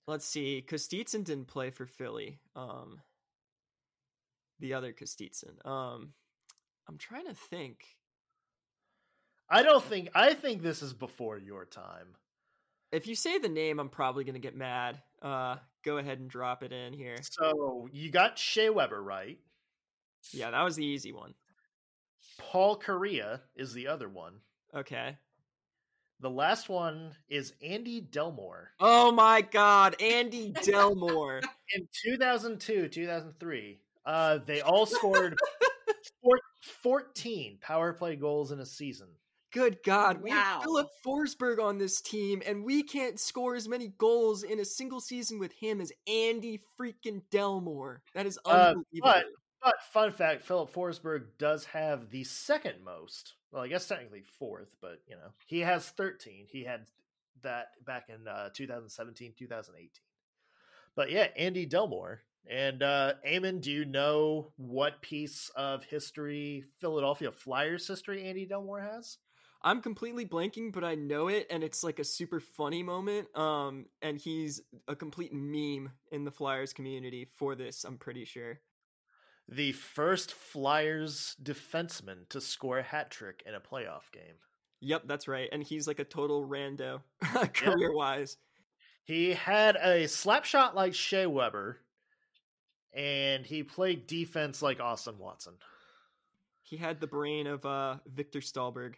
let's see. Kostitsin didn't play for Philly. Um, the other Kostitsin. Um, I'm trying to think. I don't think. I think this is before your time. If you say the name, I'm probably gonna get mad. Uh, go ahead and drop it in here. So you got Shea Weber right. Yeah, that was the easy one. Paul Kariya is the other one. Okay. The last one is Andy Delmore. Oh my God, Andy Delmore. In 2002, 2003, uh, they all scored four, 14 power play goals in a season. Good God, we Wow. have Filip Forsberg on this team, and we can't score as many goals in a single season with him as Andy freaking Delmore. That is Uh, unbelievable. but but fun fact: Filip Forsberg does have the second most. Well, I guess technically fourth, but you know he has 13. He had that back in uh, 2017, 2018. But yeah, Andy Delmore and uh, Eamon, do you know what piece of history Philadelphia Flyers history Andy Delmore has? I'm completely blanking, but I know it, and it's like a super funny moment. Um, and he's a complete meme in the Flyers community for this. I'm pretty sure. The first Flyers defenseman to score a hat trick in a playoff game. Yep, that's right. And he's like a total rando career wise. He had a slap shot like Shea Weber, and he played defense like Austin Watson. He had the brain of uh, Viktor Stalberg.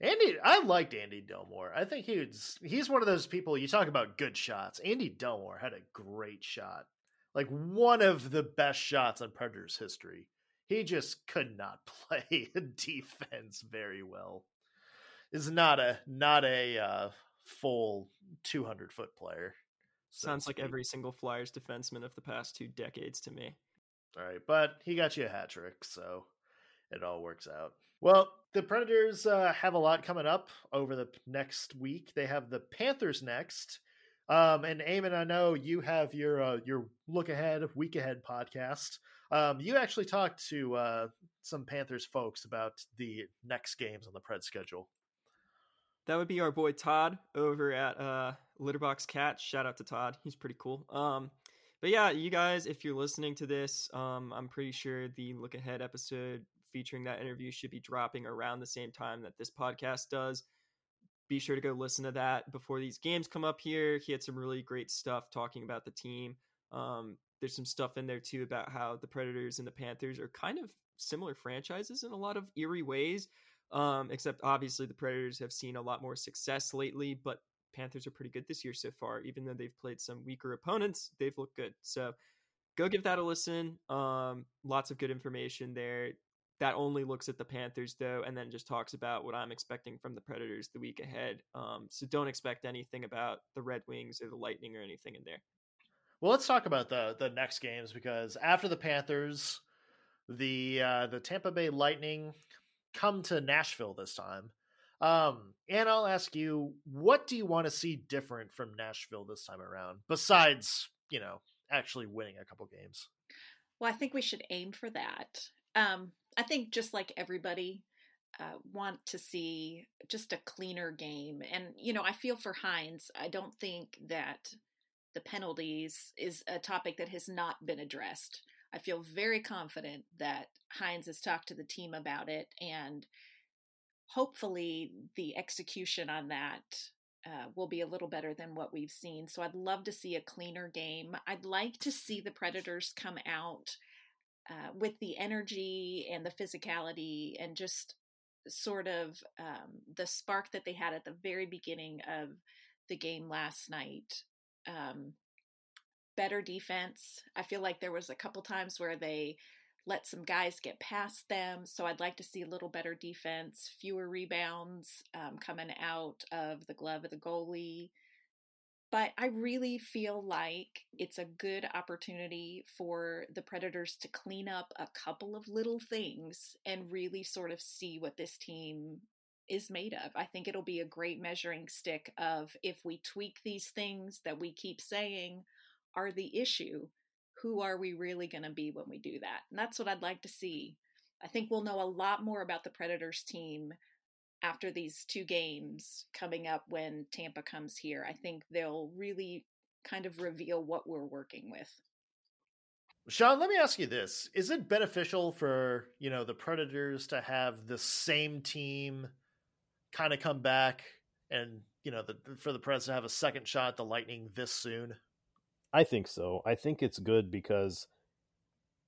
Andy, I liked Andy Delmore. I think he was, he's one of those people you talk about good shots. Andy Delmore had a great shot, like one of the best shots in Predators history. He just could not play defense very well. Is not a not a uh, full two hundred foot player. So Sounds like every single Flyers defenseman of the past two decades to me. All right, but he got you a hat trick, so it all works out. Well, the Predators uh, have a lot coming up over the next week. They have the Panthers next. Um, and Eamon, I know you have your uh, your look ahead, week ahead podcast. Um, you actually talked to uh, some Panthers folks about the next games on the Pred schedule. That would be our boy Todd over at uh, Litterbox Cat. Shout out to Todd. He's pretty cool. Um, but yeah, you guys, if you're listening to this, um, I'm pretty sure the look ahead episode featuring that interview should be dropping around the same time that this podcast does. Be sure to go listen to that before these games come up here. He had some really great stuff talking about the team. Um, there's some stuff in there too about how the Predators and the Panthers are kind of similar franchises in a lot of eerie ways. Um, except obviously the Predators have seen a lot more success lately, but Panthers are pretty good this year so far. Even though they've played some weaker opponents, they've looked good. So go give that a listen. Um, lots of good information there. That only looks at the Panthers though, and then just talks about what I'm expecting from the Predators the week ahead. Um, so don't expect anything about the Red Wings or the Lightning or anything in there. Well, let's talk about the the next games because after the Panthers, the uh, the Tampa Bay Lightning come to Nashville this time. Um, and I'll ask you, what do you want to see different from Nashville this time around, besides you know actually winning a couple games? Well, I think we should aim for that. Um, I think just like everybody, uh, want to see just a cleaner game. And, you know, I feel for Hynes. I don't think that the penalties is a topic that has not been addressed. I feel very confident that Hynes has talked to the team about it, and hopefully the execution on that uh, will be a little better than what we've seen. So I'd love to see a cleaner game. I'd like to see the Predators come out uh, with the energy and the physicality and just sort of um, the spark that they had at the very beginning of the game last night. Um, better defense. I feel like there was a couple times where they let some guys get past them. So I'd like to see a little better defense, fewer rebounds um, coming out of the glove of the goalie. but I really feel like it's a good opportunity for the Predators to clean up a couple of little things and really sort of see what this team is made of. I think it'll be a great measuring stick of if we tweak these things that we keep saying are the issue, who are we really going to be when we do that? And that's what I'd like to see. I think we'll know a lot more about the Predators team after these two games coming up when Tampa comes here. I think they'll really kind of reveal what we're working with. Sean, let me ask you this. Is it beneficial for, you know, the Predators to have the same team kind of come back and, you know, the, for the Preds to have a second shot at the Lightning this soon? I think so. I think it's good because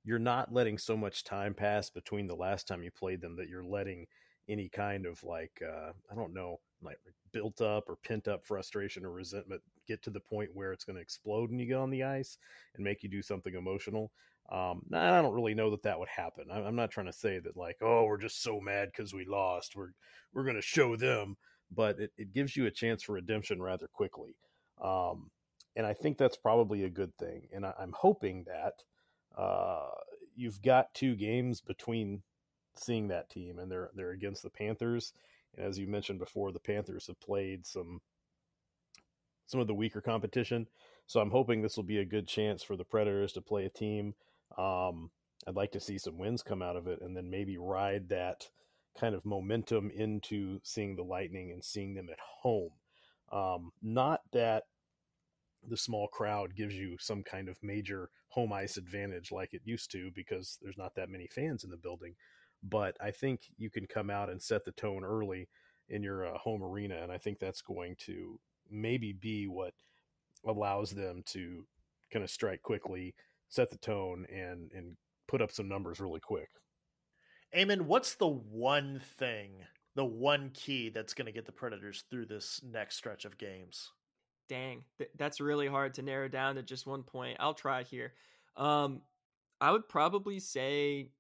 you're not letting so much time pass between the last time you played them that you're letting any kind of like uh, I don't know, like built up or pent up frustration or resentment get to the point where it's going to explode when you get on the ice and make you do something emotional. Um, I don't really know that that would happen. I'm not trying to say that like, oh, we're just so mad because we lost. We're we're going to show them, but it, it gives you a chance for redemption rather quickly. Um, and I think that's probably a good thing. And I, am hoping that uh, you've got two games between seeing that team, and they're they're against the Panthers. And as you mentioned before, the Panthers have played some some of the weaker competition. So I'm hoping this will be a good chance for the Predators to play a team. Um, I'd like to see some wins come out of it, and then maybe ride that kind of momentum into seeing the Lightning and seeing them at home. Um, not that the small crowd gives you some kind of major home ice advantage like it used to because there's not that many fans in the building but I think you can come out and set the tone early in your uh, home arena, and I think that's going to maybe be what allows them to kind of strike quickly, set the tone, and and put up some numbers really quick. Eamon, what's the one thing, the one key that's going to get the Predators through this next stretch of games? Dang, th- that's really hard to narrow down to just one point. I'll try here. Um, I would probably say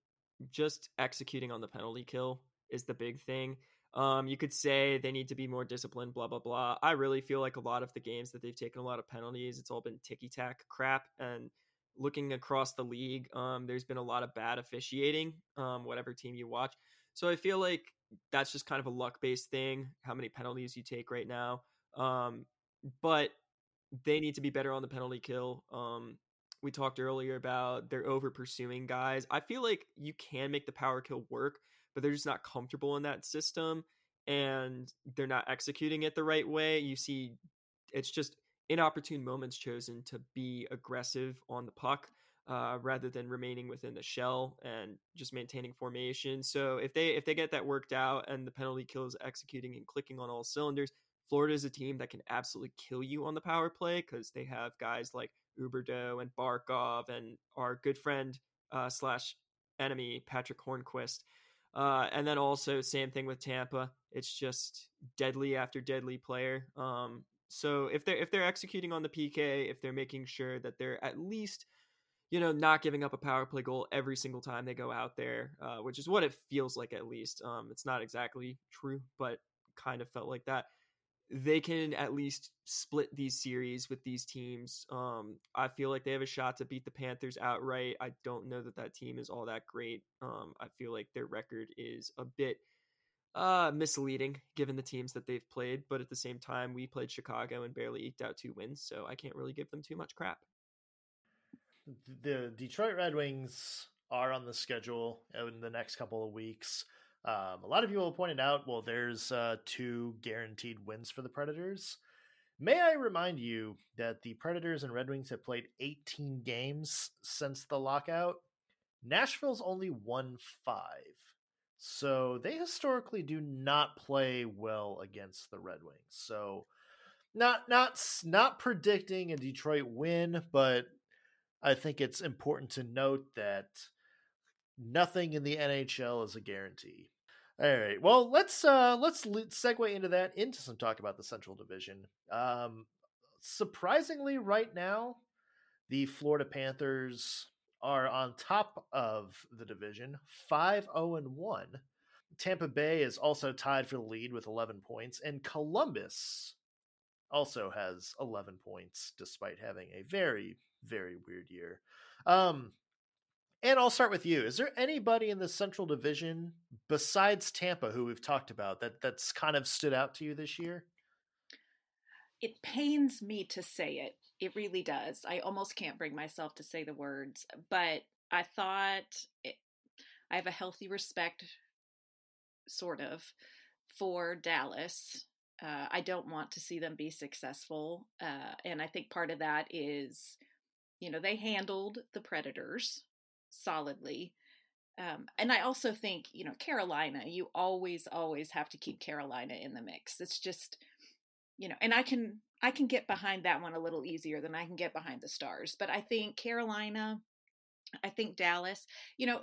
just executing on the penalty kill is the big thing. Um, you could say they need to be more disciplined, blah blah blah. I really feel like a lot of the games that they've taken a lot of penalties, it's all been ticky tack crap. And looking across the league, um, there's been a lot of bad officiating, um, whatever team you watch. So I feel like that's just kind of a luck based thing. How many penalties you take right now, um, but they need to be better on the penalty kill. Um, we talked earlier about they're over pursuing guys. I feel like you can make the power kill work, but they're just not comfortable in that system and they're not executing it the right way. You see, it's just inopportune moments chosen to be aggressive on the puck. Uh, rather than remaining within the shell and just maintaining formation. So if they if they get that worked out and the penalty kill is executing and clicking on all cylinders, Florida is a team that can absolutely kill you on the power play because they have guys like Huberdeau and Barkov and our good friend uh, slash enemy Patrick Hornqvist. Uh, and then also same thing with Tampa. It's just deadly after deadly player. Um, so if they're if they're executing on the PK, if they're making sure that they're at least you know not giving up a power play goal every single time they go out there, uh, which is what it feels like at least. Um, it's not exactly true, but kind of felt like that they can at least split these series with these teams. Um, I feel like they have a shot to beat the Panthers outright. I don't know that that team is all that great. Um, I feel like their record is a bit uh, misleading given the teams that they've played, but at the same time, we played Chicago and barely eked out two wins, so I can't really give them too much crap. The Detroit Red Wings are on the schedule in the next couple of weeks. Um, a lot of people have pointed out, well, there's uh, two guaranteed wins for the Predators. May I remind you that the Predators and Red Wings have played 18 games since the lockout? Nashville's only won five. So they historically do not play well against the Red Wings. So not not not predicting a Detroit win, but I think it's important to note that nothing in the NHL is a guarantee. All right. Well, let's uh let's segue into that into some talk about the Central Division. Um surprisingly right now, the Florida Panthers are on top of the division, 5-0 and 1. Tampa Bay is also tied for the lead with 11 points and Columbus also has 11 points despite having a very, very weird year. Um, and I'll start with you. Is there anybody in the Central Division besides Tampa who we've talked about that that's kind of stood out to you this year? It pains me to say it. It really does. I almost can't bring myself to say the words, but I thought it, I have a healthy respect, sort of, for Dallas. Uh, I don't want to see them be successful. Uh, and I think part of that is, you know, they handled the Predators solidly. Um, and I also think, you know, Carolina, you always, always have to keep Carolina in the mix. It's just, you know, and I can, I can get behind that one a little easier than I can get behind the Stars. But I think Carolina, I think Dallas, you know,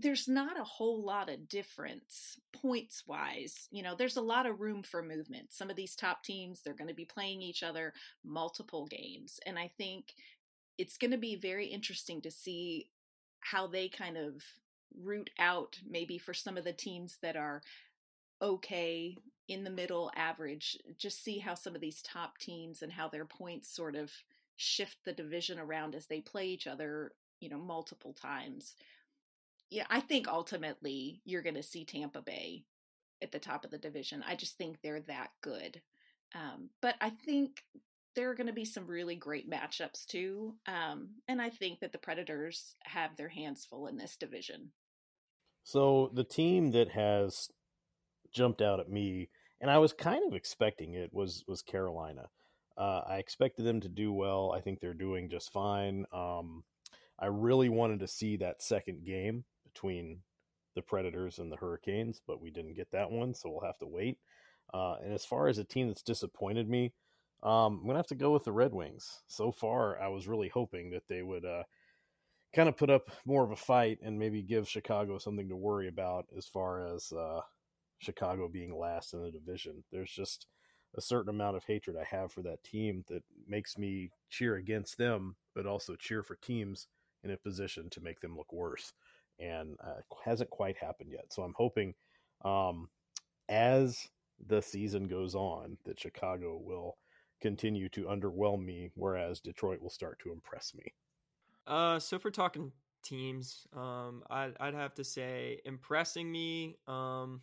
there's not a whole lot of difference points wise. You know, there's a lot of room for movement. Some of these top teams, they're going to be playing each other multiple games. And I think it's going to be very interesting to see how they kind of root out maybe for some of the teams that are okay in the middle average just see how some of these top teams and how their points sort of shift the division around as they play each other you know multiple times yeah, I think ultimately you're going to see Tampa Bay at the top of the division. I just think they're that good. Um, but I think there are going to be some really great matchups too. Um, and I think that the Predators have their hands full in this division. So the team that has jumped out at me, and I was kind of expecting it, was was Carolina. Uh, I expected them to do well. I think they're doing just fine. Um, I really wanted to see that second game between the Predators and the Hurricanes, but we didn't get that one, so we'll have to wait. Uh, and as far as a team that's disappointed me, um, I'm gonna have to go with the Red Wings. So far, I was really hoping that they would uh, kind of put up more of a fight and maybe give Chicago something to worry about as far as uh, Chicago being last in the division. There's just a certain amount of hatred I have for that team that makes me cheer against them, but also cheer for teams in a position to make them look worse and uh, hasn't quite happened yet. So I'm hoping um, as the season goes on that Chicago will continue to underwhelm me, whereas Detroit will start to impress me. Uh, so if we're talking teams, um, I'd, I'd have to say impressing me. Um,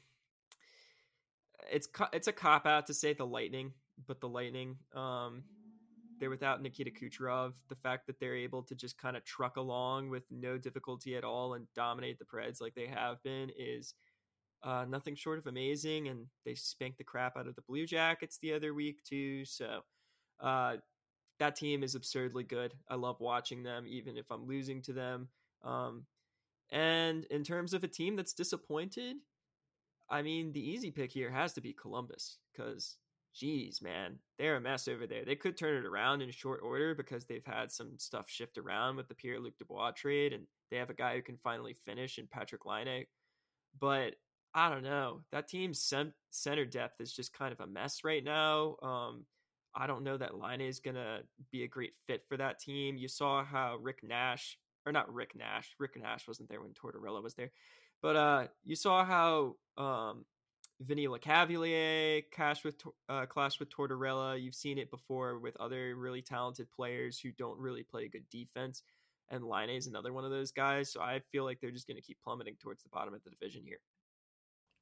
it's it's a cop out to say the Lightning, but the Lightning, um, they're without Nikita Kucherov. The fact that they're able to just kind of truck along with no difficulty at all and dominate the Preds like they have been is uh, nothing short of amazing. And they spanked the crap out of the Blue Jackets the other week too. So uh, that team is absurdly good. I love watching them, even if I'm losing to them. Um, and in terms of a team that's disappointed, I mean, the easy pick here has to be Columbus because geez, man, they're a mess over there. They could turn it around in short order because they've had some stuff shift around with the Pierre Luc Dubois trade, and they have a guy who can finally finish in Patrik Laine. But I don't know. That team's center depth is just kind of a mess right now. Um, I don't know that Laine is going to be a great fit for that team. You saw how Rick Nash, or not Rick Nash, Rick Nash wasn't there when Tortorella was there, but uh, you saw how um, Vinny Lecavalier clash with uh, with Tortorella. You've seen it before with other really talented players who don't really play good defense. And Laine is another one of those guys. So I feel like they're just going to keep plummeting towards the bottom of the division here.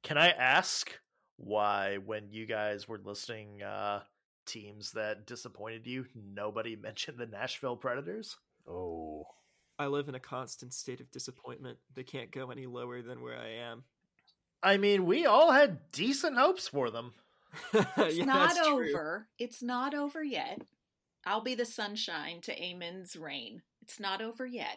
Can I ask why, when you guys were listing uh, teams that disappointed you, nobody mentioned the Nashville Predators? Oh. I live in a constant state of disappointment. They can't go any lower than where I am. I mean, we all had decent hopes for them. it's yeah, not over. It's not over yet. I'll be the sunshine to Eamon's rain. It's not over yet.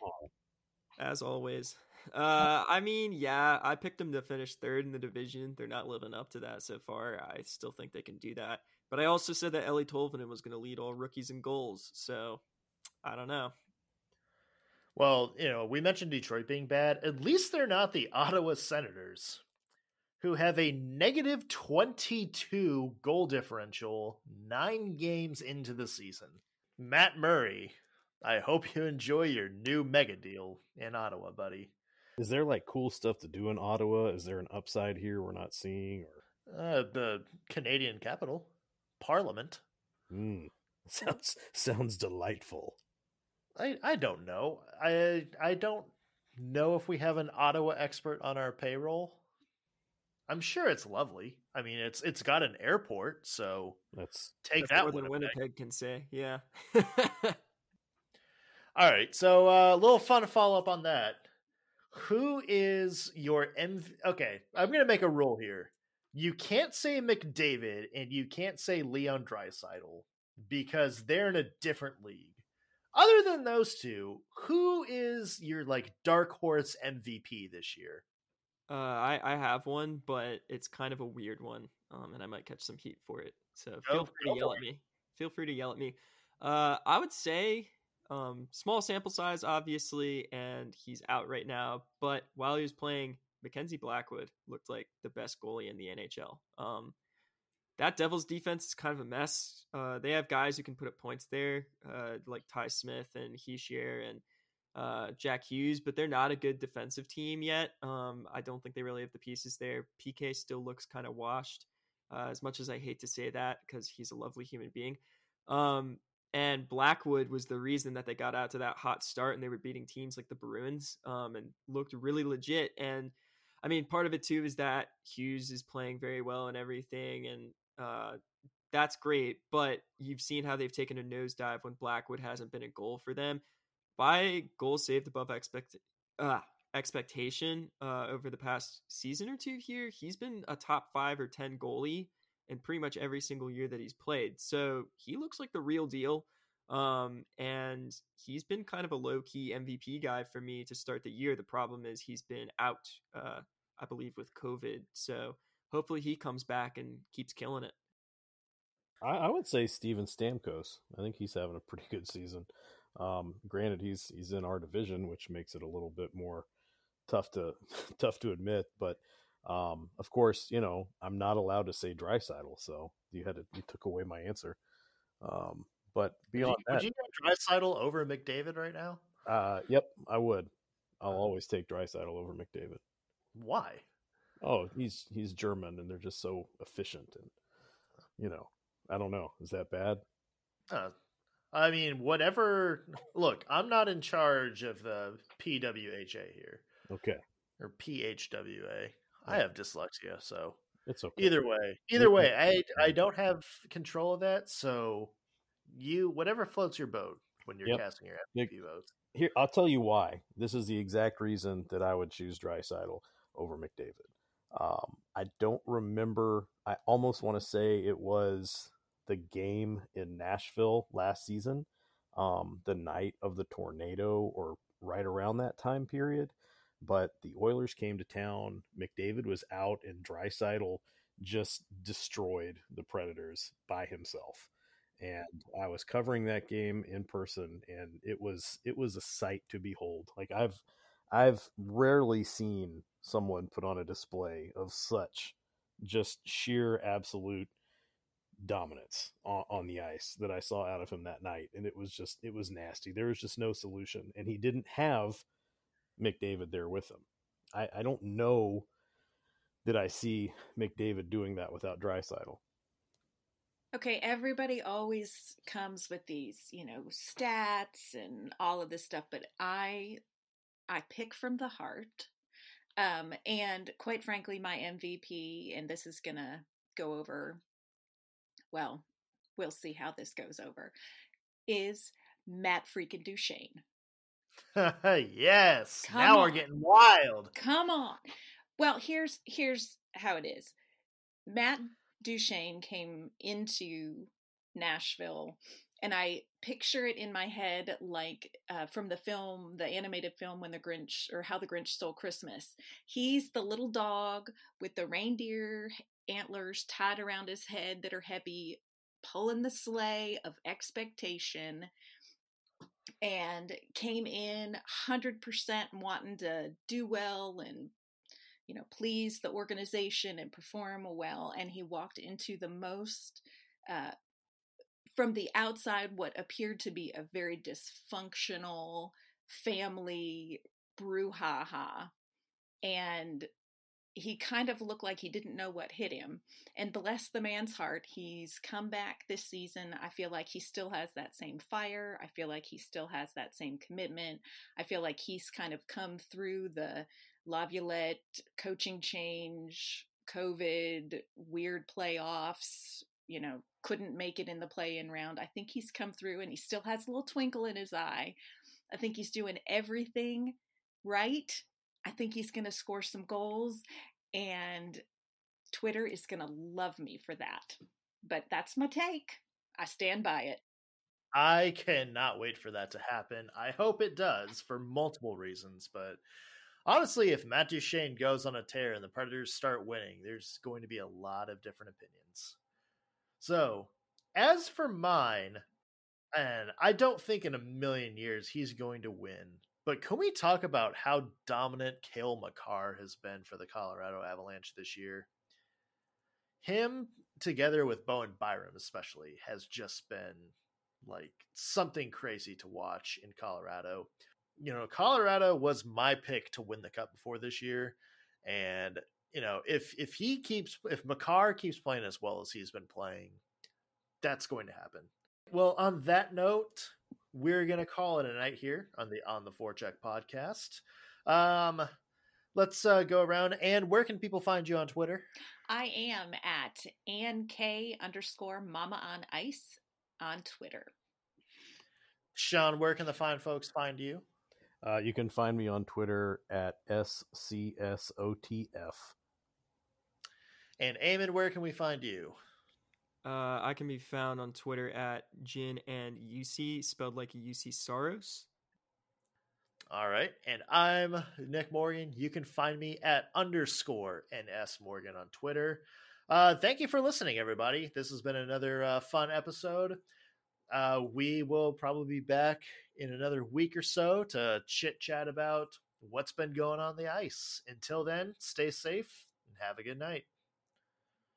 As always. Uh, I mean, yeah, I picked them to finish third in the division. They're not living up to that so far. I still think they can do that. But I also said that Eeli Tolvanen was going to lead all rookies in goals. So I don't know. Well, you know, we mentioned Detroit being bad. At least they're not the Ottawa Senators who have a negative 22 goal differential nine games into the season. Matt Murray, I hope you enjoy your new mega deal in Ottawa, buddy. Is there like cool stuff to do in Ottawa? Is there an upside here we're not seeing? Or uh, the Canadian capital, Parliament. Mm, sounds sounds delightful. I I don't know. I I don't know if we have an Ottawa expert on our payroll. I'm sure it's lovely. I mean, it's it's got an airport, so That's take That's that. more than Winnipeg. Winnipeg can say. Yeah. All right, so a uh, little fun to follow up on that. Who is your MV? Okay, I'm gonna make a rule here. You can't say McDavid and you can't say Leon Draisaitl because they're in a different league. Other than those two, who is your like dark horse MVP this year? Uh, I I have one, but it's kind of a weird one, um, and I might catch some heat for it. So Go- feel free to yell at me. Feel free to yell at me. Uh, I would say um, small sample size, obviously, and he's out right now. But while he was playing, Mackenzie Blackwood looked like the best goalie in the NHL. Um, that Devils defense is kind of a mess. Uh, they have guys who can put up points there, uh, like Ty Smith and Hischier and uh, Jack Hughes, but they're not a good defensive team yet. Um, I don't think they really have the pieces there. PK still looks kind of washed, uh, as much as I hate to say that because he's a lovely human being. Um, and Blackwood was the reason that they got out to that hot start and they were beating teams like the Bruins um, and looked really legit. And I mean, part of it too is that Hughes is playing very well and everything, and uh, that's great. But you've seen how they've taken a nosedive when Blackwood hasn't been a goal for them. By goals saved above expect uh, expectation uh, over the past season or two here, he's been a top five or ten goalie in pretty much every single year that he's played. So he looks like the real deal. Um, and he's been kind of a low key MVP guy for me to start the year. The problem is he's been out, uh, I believe, with COVID. So hopefully he comes back and keeps killing it. I, I would say Steven Stamkos. I think he's having a pretty good season. Um, granted, he's he's in our division, which makes it a little bit more tough to tough to admit. But um, of course, you know I'm not allowed to say Draisaitl, so you had to you took away my answer. Um, but beyond would that, you go Draisaitl over McDavid right now? uh, yep, I would. I'll always take Draisaitl over McDavid. Why? Oh, he's he's German, and they're just so efficient, and you know, I don't know. Is that bad? Uh, I mean, whatever. Look, I'm not in charge of the PWHA here Okay, or PHWA. I have dyslexia, so it's okay. either way, either way, I I don't have control of that. So you, whatever floats your boat when you're Yep. casting your MVP votes. Here, I'll tell you why. This is the exact reason that I would choose Draisaitl over McDavid. Um, I don't remember. I almost want to say it was the game in Nashville last season, um, the night of the tornado, or right around that time period. But the Oilers came to town. McDavid was out, and Draisaitl just destroyed the Predators by himself and I was covering that game in person, and it was it was a sight to behold. Like I've I've rarely seen someone put on a display of such just sheer absolute dominance on, on the ice that I saw out of him that night, and it was just it was nasty. There was just no solution, and he didn't have McDavid there with him. I, I don't know that I see McDavid doing that without Draisaitl. Okay, everybody always comes with these, you know, stats and all of this stuff, but I I pick from the heart. Um and quite frankly my MVP and this is to go over well, we'll see how this goes over is Matt freaking Duchene. yes. Come now we're getting wild. Come on. Well, here's here's how it is. Matt Duchene came into Nashville, and I picture it in my head like uh, from the film, the animated film, when the Grinch or How the Grinch Stole Christmas. He's the little dog with the reindeer antlers tied around his head that are heavy, pulling the sleigh of expectation. And came in 100% wanting to do well and you know, please the organization and perform well. And he walked into the most, uh, from the outside, what appeared to be a very dysfunctional family brouhaha. And he kind of looked like he didn't know what hit him. And bless the man's heart, he's come back this season. I feel like he still has that same fire. I feel like he still has that same commitment. I feel like he's kind of come through the Laviolette coaching change, COVID, weird playoffs, you know, couldn't make it in the play in round. I think he's come through and he still has a little twinkle in his eye. I think he's doing everything right. I think he's going to score some goals and Twitter is going to love me for that. But that's my take. I stand by it. I cannot wait for that to happen. I hope it does for multiple reasons, but honestly, if Matt Duchene goes on a tear and the Predators start winning, there's going to be a lot of different opinions. So, as for mine, and I don't think in a million years he's going to win, but can we talk about how dominant Cale Makar has been for the Colorado Avalanche this year? Him together with Bowen Byram, especially, has just been like something crazy to watch in Colorado. You know, Colorado was my pick to win the cup before this year. And, you know, if if he keeps if Makar keeps playing as well as he's been playing, that's going to happen. Well, on that note, we're gonna call it a night here on the on the forecheck podcast. Um, let's uh, go around and where can people find you on Twitter? I am at Ann K underscore Mama on Ice on Twitter. Sean, where can the fine folks find you? Uh, you can find me on Twitter at SCSOTF. And Eamon, where can we find you? Uh, I can be found on Twitter at Jin and UC, spelled like UC Soros. All right. And I'm Nick Morgan. You can find me at underscore NS Morgan on Twitter. Uh, thank you for listening, everybody. This has been another uh, fun episode. Uh, we will probably be back in another week or so to chit chat about what's been going on the ice. Until then, stay safe and have a good night.